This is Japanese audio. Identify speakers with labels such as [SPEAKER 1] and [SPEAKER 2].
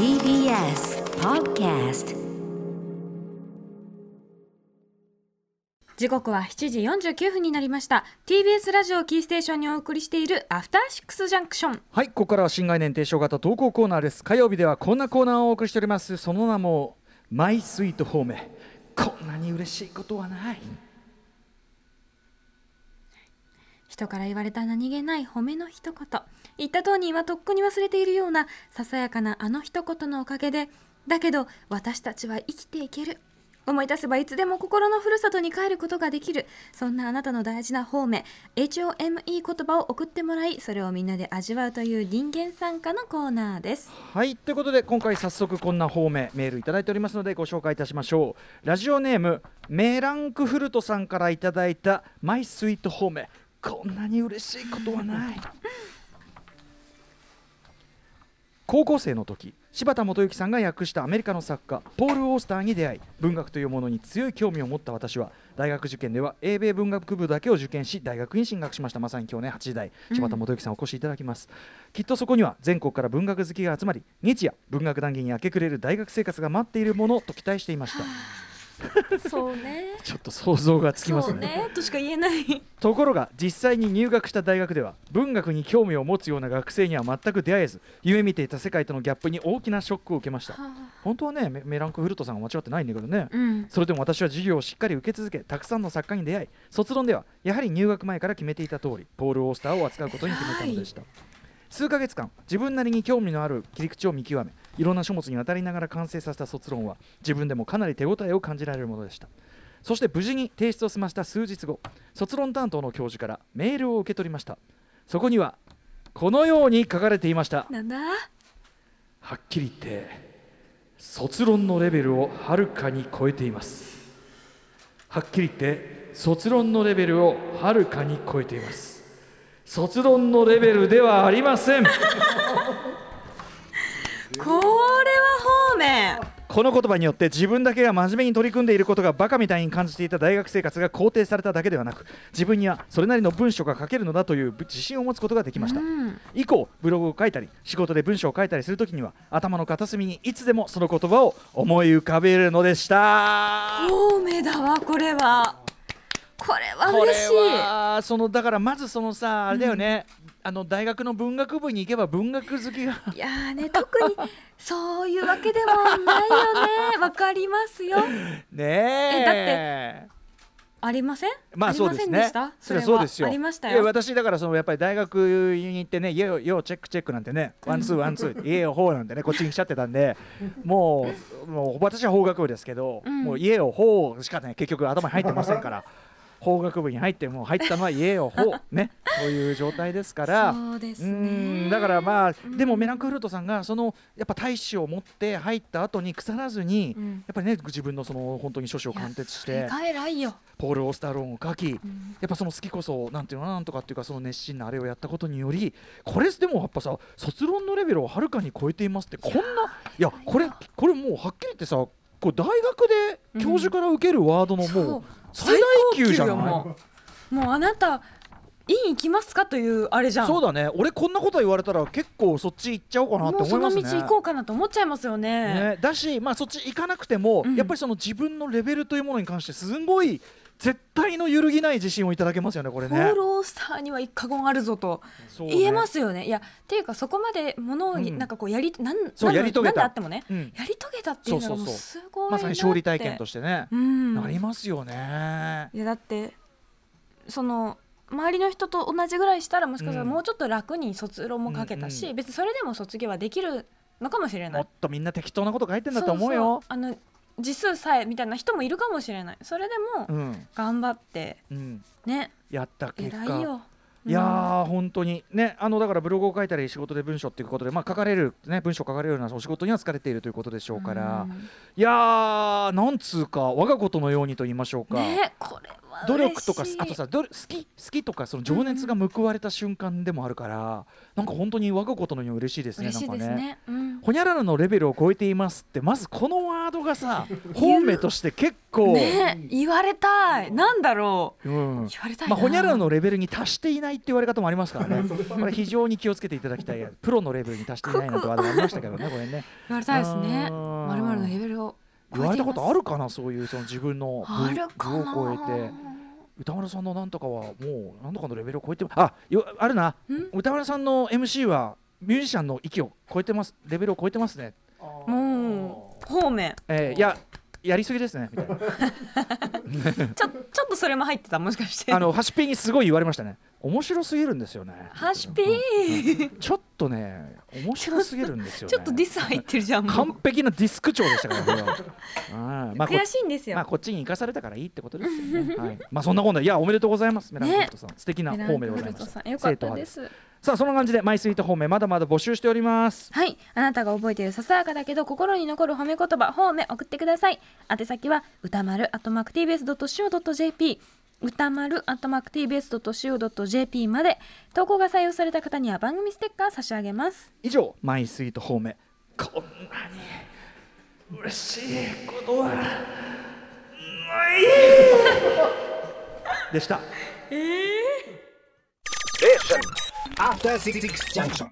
[SPEAKER 1] TBS Podcast
[SPEAKER 2] 時刻は7時49分になりました。TBS ラジオキーステーションにお送りしているアフターシックスジャンクション
[SPEAKER 3] はいここからは新概念提唱型投稿コーナーです。火曜日ではこんなコーナーをお送りしております。その名もマイスイートホームこんなに嬉しいことはない
[SPEAKER 2] 人から言われた何気ない褒めの一言。言った当人はとっくに忘れているようなささやかなあの一言のおかげでだけど私たちは生きていける。思い出せばいつでも心のふるさとに帰ることができる。そんなあなたの大事な方面 HOME 言葉を送ってもらいそれをみんなで味わうという人間参加のコーナーです。
[SPEAKER 3] はいということで今回早速こんな方面メールいただいておりますのでご紹介いたしましょう。ラジオネームメランクフルトさんからいただいたマイスイートホームこんなに嬉しいことはない。高校生の時柴田元幸さんが訳したアメリカの作家ポール・オースターに出会い文学というものに強い興味を持った私は大学受験では英米文学部だけを受験し大学に進学しました。まさに今日ね8時台柴田元幸さんお越しいただきます、きっとそこには全国から文学好きが集まり日夜文学談義に明け暮れる大学生活が待っているものと期待していました
[SPEAKER 2] そうね。
[SPEAKER 3] ちょっと想像がつきますね。
[SPEAKER 2] ね。としか言えない。
[SPEAKER 3] ところが実際に入学した大学では文学に興味を持つような学生には全く出会えず夢見ていた世界とのギャップに大きなショックを受けました。本当はねメメランクフルトさんは間違ってないんだけどね、
[SPEAKER 2] うん。
[SPEAKER 3] それでも私は授業をしっかり受け続けたくさんの作家に出会い卒論ではやはり入学前から決めていた通りポール・オースターを扱うことに決めたのでした。数ヶ月間自分なりに興味のある切り口を見極めいろんな書物に渡りながら完成させた卒論は自分でもかなり手応えを感じられるものでした。そして無事に提出を済ました数日後卒論担当の教授からメールを受け取りました。そこにはこのように書かれていました。はっきり言って卒論のレベルをはるかに超えています。はっきり言って卒論のレベルをはるかに超えています。卒論のレベルではありません
[SPEAKER 2] これは方面。
[SPEAKER 3] この言葉によって自分だけが真面目に取り組んでいることがバカみたいに感じていた大学生活が肯定されただけではなく自分にはそれなりの文章が書けるのだという自信を持つことができました、
[SPEAKER 2] うん。
[SPEAKER 3] 以降ブログを書いたり仕事で文章を書いたりするときには頭の片隅にいつでもその言葉を思い浮かべるのでした。
[SPEAKER 2] 方面だわこれは。これは嬉しい。
[SPEAKER 3] はそのだからまずそのさあれだよね、あの大学の文学部に行けば文学好きが。
[SPEAKER 2] いやーね特に そういうわけでもないよね。わかりますよ。
[SPEAKER 3] ねえ。
[SPEAKER 2] えだありません？
[SPEAKER 3] まあそうですね
[SPEAKER 2] んでした？
[SPEAKER 3] それは。そうですよ。
[SPEAKER 2] ありましたよ。
[SPEAKER 3] 私だからそのやっぱり大学に行ってね、家をよチェックチェックなんてね、ワンツーワンツー、家をほうなんてねこっちに来ちゃってたんで、もうもう私は法学部ですけど、
[SPEAKER 2] うん。
[SPEAKER 3] もう家をほうしかね結局頭に入ってませんから。法学部に入ってもう入ったのは家をほう。ね。そういう状態ですから。
[SPEAKER 2] そうです
[SPEAKER 3] う
[SPEAKER 2] ね
[SPEAKER 3] んだからまあ、
[SPEAKER 2] うん。
[SPEAKER 3] でもメランクフルトさんがそのやっぱ大志を持って入った後に腐らずに、
[SPEAKER 2] うん。
[SPEAKER 3] やっぱりね自分のその本当に書士を貫徹してポール・オースターローンを書き、
[SPEAKER 2] うん。
[SPEAKER 3] やっぱその好きこそなんていうのなんとかっていうかその熱心なあれをやったことによりこれでもやっぱさ卒論のレベルをはるかに超えていますってこんないやこれこれもうはっきり言ってさこう大学で教授から受けるワードのも
[SPEAKER 2] そう
[SPEAKER 3] う最大級じゃない？
[SPEAKER 2] 最高級よもう。もうあなた院行きますかというあれじゃん。
[SPEAKER 3] そうだね。俺こんなこと言われたら結構そっち行っちゃおうかなって思いますね。
[SPEAKER 2] 道行こうかなと思っちゃいますよね。
[SPEAKER 3] ね、だし、まあ、そっち行かなくても、
[SPEAKER 2] うん。
[SPEAKER 3] やっぱりその自分のレベルというものに関してすごい絶対の揺るぎない自信をいただけますよねこれね。
[SPEAKER 2] ポースターには一過言あるぞと。言えますよね。いやっていうかそこまでものを、
[SPEAKER 3] うん。
[SPEAKER 2] なんかこうやりなん
[SPEAKER 3] そ
[SPEAKER 2] ん
[SPEAKER 3] やり遂げた。
[SPEAKER 2] あってもね
[SPEAKER 3] うん。
[SPEAKER 2] やり遂げたっていうのがすごい
[SPEAKER 3] まさに勝利体験としてね、
[SPEAKER 2] うん。
[SPEAKER 3] なりますよね。
[SPEAKER 2] いやだってその周りの人と同じぐらいしたらもしかしたら
[SPEAKER 3] うん。
[SPEAKER 2] もうちょっと楽に卒論も書けたし、
[SPEAKER 3] うんう
[SPEAKER 2] 別にそれでも卒業はできるのかもしれない。
[SPEAKER 3] もっ。とみんな適当なこと書いてんだと思うよ。
[SPEAKER 2] あの字数さえみたいな人もいるかもしれない。それでも
[SPEAKER 3] うん、
[SPEAKER 2] 頑張って
[SPEAKER 3] うん、
[SPEAKER 2] ね。
[SPEAKER 3] やった結果。
[SPEAKER 2] よ。
[SPEAKER 3] いやー、本当に。ねあのだからブログを書いたり仕事で文章っていうことで、まあ、書かれる、ね、文章を書かれるようなお仕事には疲れているということでしょうから、
[SPEAKER 2] うん。
[SPEAKER 3] いやーなんつうか我がことのようにと言いましょうか、
[SPEAKER 2] ねこれ
[SPEAKER 3] 努力とかあとさ好き好きとかその情熱が報われた瞬間でもあるから、なんか本当に我がことのように嬉しいですね
[SPEAKER 2] 嬉しいです
[SPEAKER 3] なんかね。
[SPEAKER 2] ねうん。
[SPEAKER 3] ほにゃららのレベルを超えていますってまずこのワードがさ 本命として結構、
[SPEAKER 2] ね言われたい。なんだろう。
[SPEAKER 3] うん。
[SPEAKER 2] 言われたいな。
[SPEAKER 3] まあ、ほにゃららのレベルに達していないって言われ方もありますからね。これ非常に気をつけていただきたい。プロのレベルに達していないなんてワードがありましたけどねこれね。
[SPEAKER 2] 言われたいですね。まるまるのレベルを
[SPEAKER 3] 言われたことあ
[SPEAKER 2] る
[SPEAKER 3] るかなそういうその自分の部を超えて歌丸さんのなんとかはもうなんとかのレベルを超えてあよあるな。歌丸さんの MC はミュージシャンの域を超えてますレベルを超えてますね、
[SPEAKER 2] もう方面。
[SPEAKER 3] えーいややりすぎですねみたいな。
[SPEAKER 2] ちょちょっとそれも入ってたもしかして。
[SPEAKER 3] あのハシピーにすごい言われましたね面白すぎるんですよね。
[SPEAKER 2] ハシピー。
[SPEAKER 3] ちょっとね面白すぎるんですよね。
[SPEAKER 2] ちょっとディス入ってるじゃん
[SPEAKER 3] 完璧なディスク長でしたからこれはうん。まあこ
[SPEAKER 2] 悔しいんですよ、
[SPEAKER 3] まあこっちに生かされたからいいってことですよ。ね。はい。まあそんなことで。いやおめでとうございます。メランコルトさん、素敵な方面でございます。
[SPEAKER 2] さんよかったです。
[SPEAKER 3] さあそんな感じでマイスイート方面まだまだ募集しております。
[SPEAKER 2] はい。あなたが覚えているささやかだけど心に残る褒め言葉方面送ってください。宛先は歌丸 atmarktbs.co.jp 歌丸 atmarktbs.co.jp まで投稿が採用された方には番組ステッカー差し上げます
[SPEAKER 3] 以上マイスイート方面こんなに嬉しいことはない でした。
[SPEAKER 1] After Six Junction.